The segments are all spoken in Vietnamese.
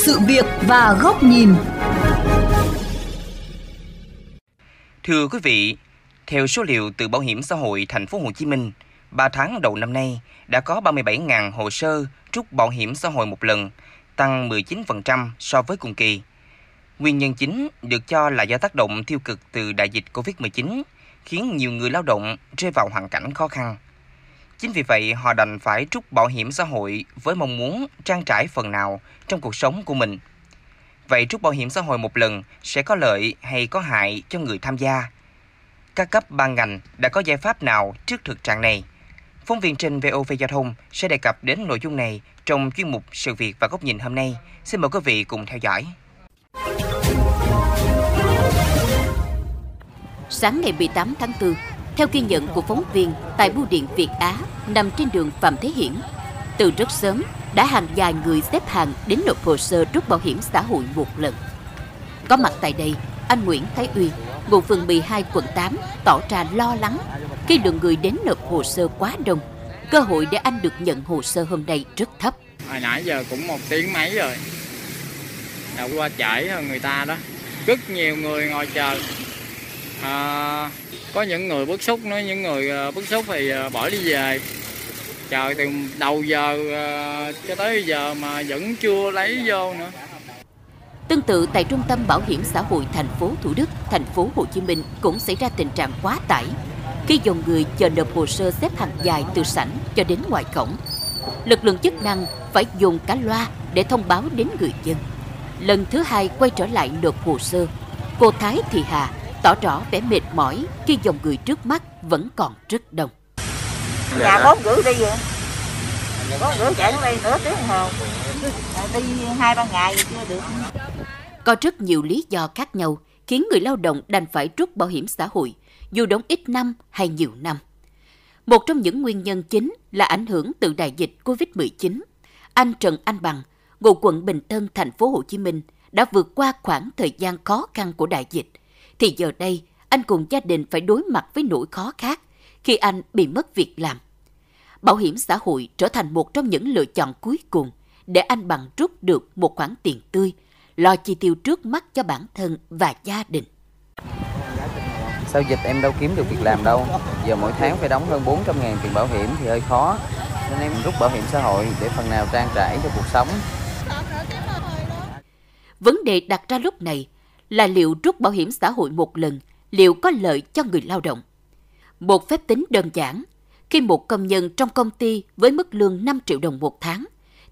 sự việc và góc nhìn. Thưa quý vị, theo số liệu từ Bảo hiểm xã hội thành phố Hồ Chí Minh, 3 tháng đầu năm nay đã có 37.000 hồ sơ rút bảo hiểm xã hội một lần, tăng 19% so với cùng kỳ. Nguyên nhân chính được cho là do tác động tiêu cực từ đại dịch Covid-19, khiến nhiều người lao động rơi vào hoàn cảnh khó khăn. Chính vì vậy, họ đành phải rút bảo hiểm xã hội với mong muốn trang trải phần nào trong cuộc sống của mình. Vậy rút bảo hiểm xã hội một lần sẽ có lợi hay có hại cho người tham gia? Các cấp ban ngành đã có giải pháp nào trước thực trạng này? Phóng viên trên VOV Giao thông sẽ đề cập đến nội dung này trong chuyên mục Sự việc và góc nhìn hôm nay. Xin mời quý vị cùng theo dõi. Sáng ngày 18 tháng 4, theo ghi nhận của phóng viên tại bưu điện Việt Á nằm trên đường Phạm Thế Hiển, từ rất sớm đã hàng dài người xếp hàng đến nộp hồ sơ rút bảo hiểm xã hội một lần. Có mặt tại đây, anh Nguyễn Thái Uy, ngụ phường 12 quận 8 tỏ ra lo lắng khi lượng người đến nộp hồ sơ quá đông. Cơ hội để anh được nhận hồ sơ hôm nay rất thấp. Hồi nãy giờ cũng một tiếng mấy rồi. Đã qua trễ hơn người ta đó. Rất nhiều người ngồi chờ. À, có những người bức xúc nói những người ờ, bức xúc thì ờ, bỏ đi về chờ từ đầu giờ ờ, cho tới giờ mà vẫn chưa lấy vô nữa Tương tự tại Trung tâm Bảo hiểm xã hội thành phố Thủ Đức, thành phố Hồ Chí Minh cũng xảy ra tình trạng quá tải khi dòng người chờ nộp hồ sơ xếp hàng dài từ sảnh cho đến ngoài cổng. Lực lượng chức năng phải dùng cả loa để thông báo đến người dân. Lần thứ hai quay trở lại nộp hồ sơ, cô Thái Thị Hà tỏ rõ vẻ mệt mỏi khi dòng người trước mắt vẫn còn rất đông. Nhà bốn rưỡi đi vậy. Bốn rưỡi chạy đây nửa tiếng hồ. Đi hai ba ngày chưa được. Có rất nhiều lý do khác nhau khiến người lao động đành phải rút bảo hiểm xã hội, dù đóng ít năm hay nhiều năm. Một trong những nguyên nhân chính là ảnh hưởng từ đại dịch Covid-19. Anh Trần Anh Bằng, ngụ quận Bình Tân, thành phố Hồ Chí Minh, đã vượt qua khoảng thời gian khó khăn của đại dịch thì giờ đây anh cùng gia đình phải đối mặt với nỗi khó khác khi anh bị mất việc làm. Bảo hiểm xã hội trở thành một trong những lựa chọn cuối cùng để anh bằng rút được một khoản tiền tươi, lo chi tiêu trước mắt cho bản thân và gia đình. Sau dịch em đâu kiếm được việc làm đâu, giờ mỗi tháng phải đóng hơn 400 ngàn tiền bảo hiểm thì hơi khó, nên em rút bảo hiểm xã hội để phần nào trang trải cho cuộc sống. Vấn đề đặt ra lúc này là liệu rút bảo hiểm xã hội một lần liệu có lợi cho người lao động. Một phép tính đơn giản, khi một công nhân trong công ty với mức lương 5 triệu đồng một tháng,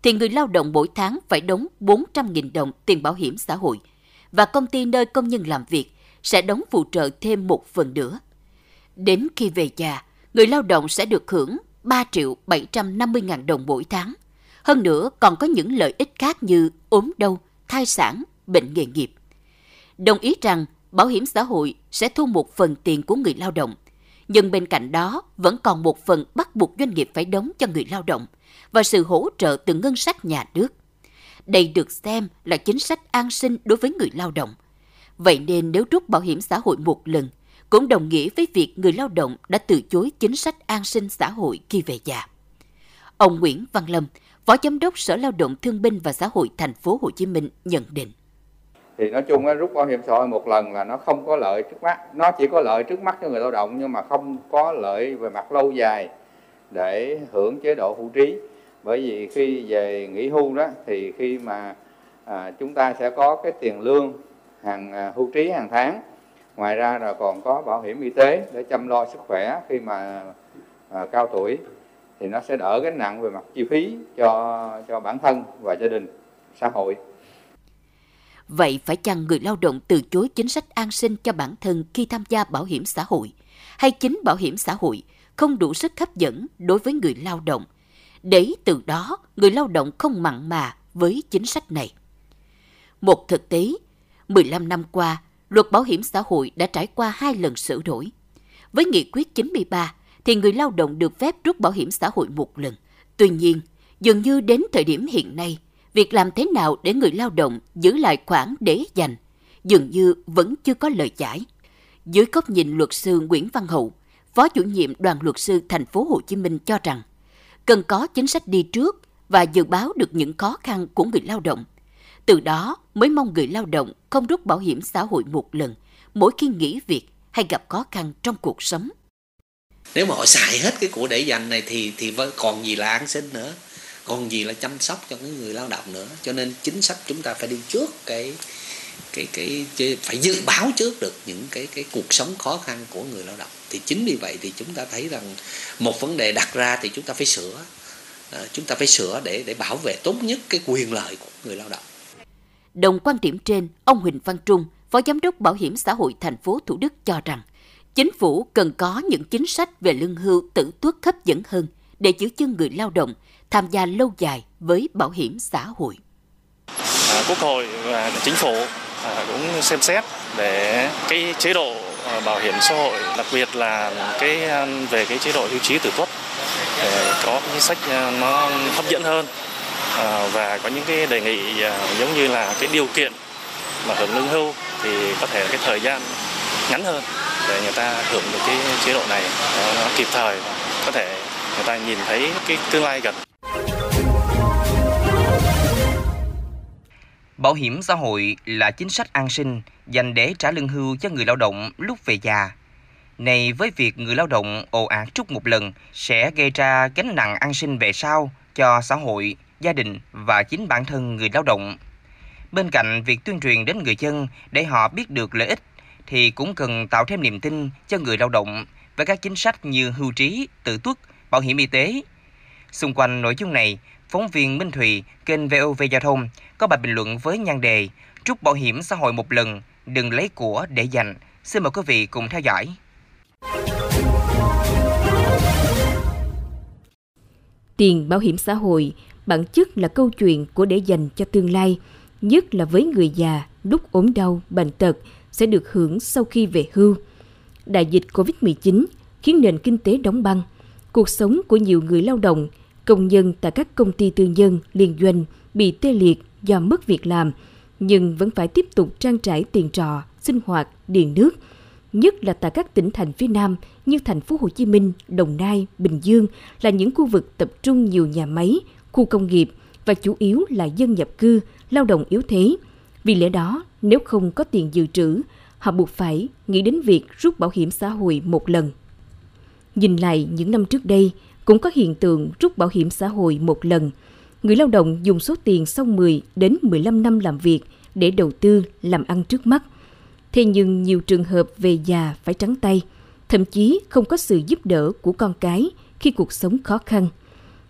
thì người lao động mỗi tháng phải đóng 400.000 đồng tiền bảo hiểm xã hội và công ty nơi công nhân làm việc sẽ đóng phụ trợ thêm một phần nữa. Đến khi về già, người lao động sẽ được hưởng 3 triệu 750 ngàn đồng mỗi tháng. Hơn nữa còn có những lợi ích khác như ốm đau, thai sản, bệnh nghề nghiệp đồng ý rằng bảo hiểm xã hội sẽ thu một phần tiền của người lao động, nhưng bên cạnh đó vẫn còn một phần bắt buộc doanh nghiệp phải đóng cho người lao động và sự hỗ trợ từ ngân sách nhà nước. Đây được xem là chính sách an sinh đối với người lao động. Vậy nên nếu rút bảo hiểm xã hội một lần, cũng đồng nghĩa với việc người lao động đã từ chối chính sách an sinh xã hội khi về già. Ông Nguyễn Văn Lâm, Phó Giám đốc Sở Lao động Thương binh và Xã hội Thành phố Hồ Chí Minh nhận định thì nói chung á, rút bảo hiểm xã hội một lần là nó không có lợi trước mắt. Nó chỉ có lợi trước mắt cho người lao động nhưng mà không có lợi về mặt lâu dài để hưởng chế độ hưu trí. Bởi vì khi về nghỉ hưu đó thì khi mà à, chúng ta sẽ có cái tiền lương hàng à, hưu trí hàng tháng. Ngoài ra là còn có bảo hiểm y tế để chăm lo sức khỏe khi mà à, cao tuổi. Thì nó sẽ đỡ cái nặng về mặt chi phí cho cho bản thân và gia đình xã hội. Vậy phải chăng người lao động từ chối chính sách an sinh cho bản thân khi tham gia bảo hiểm xã hội? Hay chính bảo hiểm xã hội không đủ sức hấp dẫn đối với người lao động? Để từ đó người lao động không mặn mà với chính sách này. Một thực tế, 15 năm qua, luật bảo hiểm xã hội đã trải qua hai lần sửa đổi. Với nghị quyết 93 thì người lao động được phép rút bảo hiểm xã hội một lần. Tuy nhiên, dường như đến thời điểm hiện nay, việc làm thế nào để người lao động giữ lại khoản để dành dường như vẫn chưa có lời giải. Dưới góc nhìn luật sư Nguyễn Văn Hậu, Phó chủ nhiệm đoàn luật sư thành phố Hồ Chí Minh cho rằng cần có chính sách đi trước và dự báo được những khó khăn của người lao động. Từ đó mới mong người lao động không rút bảo hiểm xã hội một lần mỗi khi nghỉ việc hay gặp khó khăn trong cuộc sống. Nếu mà họ xài hết cái của để dành này thì thì còn gì là an sinh nữa, còn gì là chăm sóc cho cái người lao động nữa. Cho nên chính sách chúng ta phải đi trước cái cái cái phải dự báo trước được những cái cái cuộc sống khó khăn của người lao động. Thì chính vì vậy thì chúng ta thấy rằng một vấn đề đặt ra thì chúng ta phải sửa à, chúng ta phải sửa để để bảo vệ tốt nhất cái quyền lợi của người lao động. Đồng quan điểm trên ông Huỳnh Văn Trung phó giám đốc bảo hiểm xã hội thành phố Thủ Đức cho rằng chính phủ cần có những chính sách về lương hưu tử tuất hấp dẫn hơn để giữ chân người lao động tham gia lâu dài với bảo hiểm xã hội. À, Quốc hội và chính phủ À, cũng xem xét để cái chế độ à, bảo hiểm xã hội đặc biệt là cái à, về cái chế độ hưu trí tử tuất để có những chính sách à, nó hấp dẫn hơn và có những cái đề nghị giống như là cái điều kiện mà hưởng lương hưu thì có thể cái thời gian ngắn hơn để người ta hưởng được cái chế độ này nó kịp thời có thể người ta nhìn thấy cái tương lai gần Bảo hiểm xã hội là chính sách an sinh dành để trả lương hưu cho người lao động lúc về già. Này với việc người lao động ồ ạt trút một lần sẽ gây ra gánh nặng an sinh về sau cho xã hội, gia đình và chính bản thân người lao động. Bên cạnh việc tuyên truyền đến người dân để họ biết được lợi ích thì cũng cần tạo thêm niềm tin cho người lao động với các chính sách như hưu trí, tự tuất, bảo hiểm y tế. Xung quanh nội dung này, phóng viên Minh Thùy, kênh VOV Giao thông có bài bình luận với nhan đề Trúc bảo hiểm xã hội một lần, đừng lấy của để dành. Xin mời quý vị cùng theo dõi. Tiền bảo hiểm xã hội bản chất là câu chuyện của để dành cho tương lai, nhất là với người già lúc ốm đau, bệnh tật sẽ được hưởng sau khi về hưu. Đại dịch COVID-19 khiến nền kinh tế đóng băng, cuộc sống của nhiều người lao động, công nhân tại các công ty tư nhân, liên doanh bị tê liệt do mất việc làm, nhưng vẫn phải tiếp tục trang trải tiền trọ, sinh hoạt, điện nước, nhất là tại các tỉnh thành phía Nam như thành phố Hồ Chí Minh, Đồng Nai, Bình Dương là những khu vực tập trung nhiều nhà máy, khu công nghiệp và chủ yếu là dân nhập cư, lao động yếu thế. Vì lẽ đó, nếu không có tiền dự trữ, họ buộc phải nghĩ đến việc rút bảo hiểm xã hội một lần. Nhìn lại những năm trước đây, cũng có hiện tượng rút bảo hiểm xã hội một lần – người lao động dùng số tiền sau 10 đến 15 năm làm việc để đầu tư làm ăn trước mắt. Thế nhưng nhiều trường hợp về già phải trắng tay, thậm chí không có sự giúp đỡ của con cái khi cuộc sống khó khăn.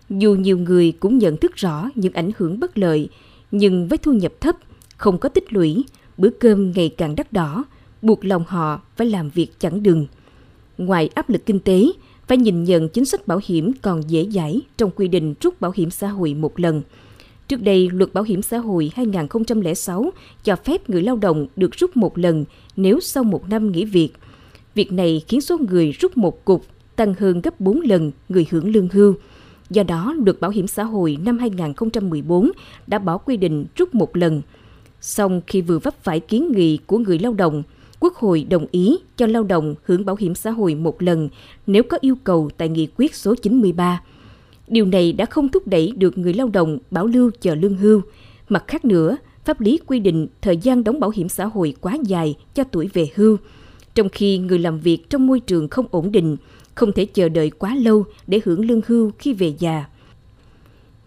Dù nhiều người cũng nhận thức rõ những ảnh hưởng bất lợi, nhưng với thu nhập thấp, không có tích lũy, bữa cơm ngày càng đắt đỏ, buộc lòng họ phải làm việc chẳng đừng. Ngoài áp lực kinh tế, phải nhìn nhận chính sách bảo hiểm còn dễ dãi trong quy định rút bảo hiểm xã hội một lần. Trước đây, luật bảo hiểm xã hội 2006 cho phép người lao động được rút một lần nếu sau một năm nghỉ việc. Việc này khiến số người rút một cục tăng hơn gấp 4 lần người hưởng lương hưu. Do đó, luật bảo hiểm xã hội năm 2014 đã bỏ quy định rút một lần. Song khi vừa vấp phải kiến nghị của người lao động, Quốc hội đồng ý cho lao động hưởng bảo hiểm xã hội một lần nếu có yêu cầu tại nghị quyết số 93. Điều này đã không thúc đẩy được người lao động bảo lưu chờ lương hưu. Mặt khác nữa, pháp lý quy định thời gian đóng bảo hiểm xã hội quá dài cho tuổi về hưu, trong khi người làm việc trong môi trường không ổn định, không thể chờ đợi quá lâu để hưởng lương hưu khi về già.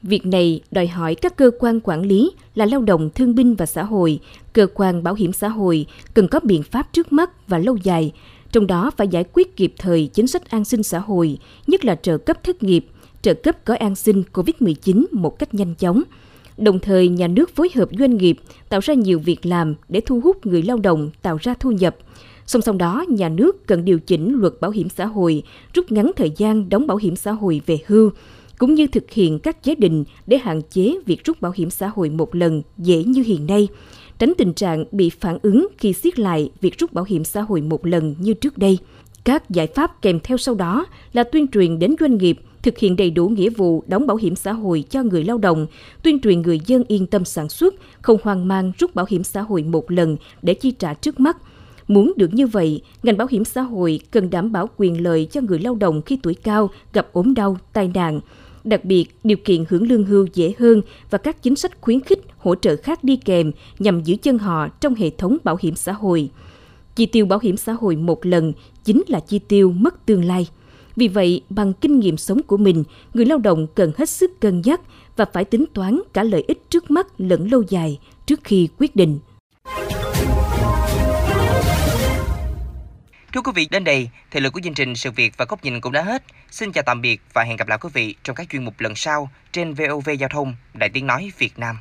Việc này đòi hỏi các cơ quan quản lý là lao động thương binh và xã hội, cơ quan bảo hiểm xã hội cần có biện pháp trước mắt và lâu dài, trong đó phải giải quyết kịp thời chính sách an sinh xã hội, nhất là trợ cấp thất nghiệp, trợ cấp gói an sinh COVID-19 một cách nhanh chóng. Đồng thời, nhà nước phối hợp doanh nghiệp tạo ra nhiều việc làm để thu hút người lao động tạo ra thu nhập. Song song đó, nhà nước cần điều chỉnh luật bảo hiểm xã hội, rút ngắn thời gian đóng bảo hiểm xã hội về hưu, cũng như thực hiện các chế định để hạn chế việc rút bảo hiểm xã hội một lần dễ như hiện nay, tránh tình trạng bị phản ứng khi siết lại việc rút bảo hiểm xã hội một lần như trước đây. Các giải pháp kèm theo sau đó là tuyên truyền đến doanh nghiệp thực hiện đầy đủ nghĩa vụ đóng bảo hiểm xã hội cho người lao động, tuyên truyền người dân yên tâm sản xuất, không hoang mang rút bảo hiểm xã hội một lần để chi trả trước mắt. Muốn được như vậy, ngành bảo hiểm xã hội cần đảm bảo quyền lợi cho người lao động khi tuổi cao, gặp ốm đau, tai nạn, Đặc biệt, điều kiện hưởng lương hưu dễ hơn và các chính sách khuyến khích, hỗ trợ khác đi kèm nhằm giữ chân họ trong hệ thống bảo hiểm xã hội. Chi tiêu bảo hiểm xã hội một lần chính là chi tiêu mất tương lai. Vì vậy, bằng kinh nghiệm sống của mình, người lao động cần hết sức cân nhắc và phải tính toán cả lợi ích trước mắt lẫn lâu dài trước khi quyết định. Thưa quý vị, đến đây, thời lượng của chương trình Sự Việc và Góc Nhìn cũng đã hết. Xin chào tạm biệt và hẹn gặp lại quý vị trong các chuyên mục lần sau trên VOV Giao thông, Đại Tiếng Nói Việt Nam.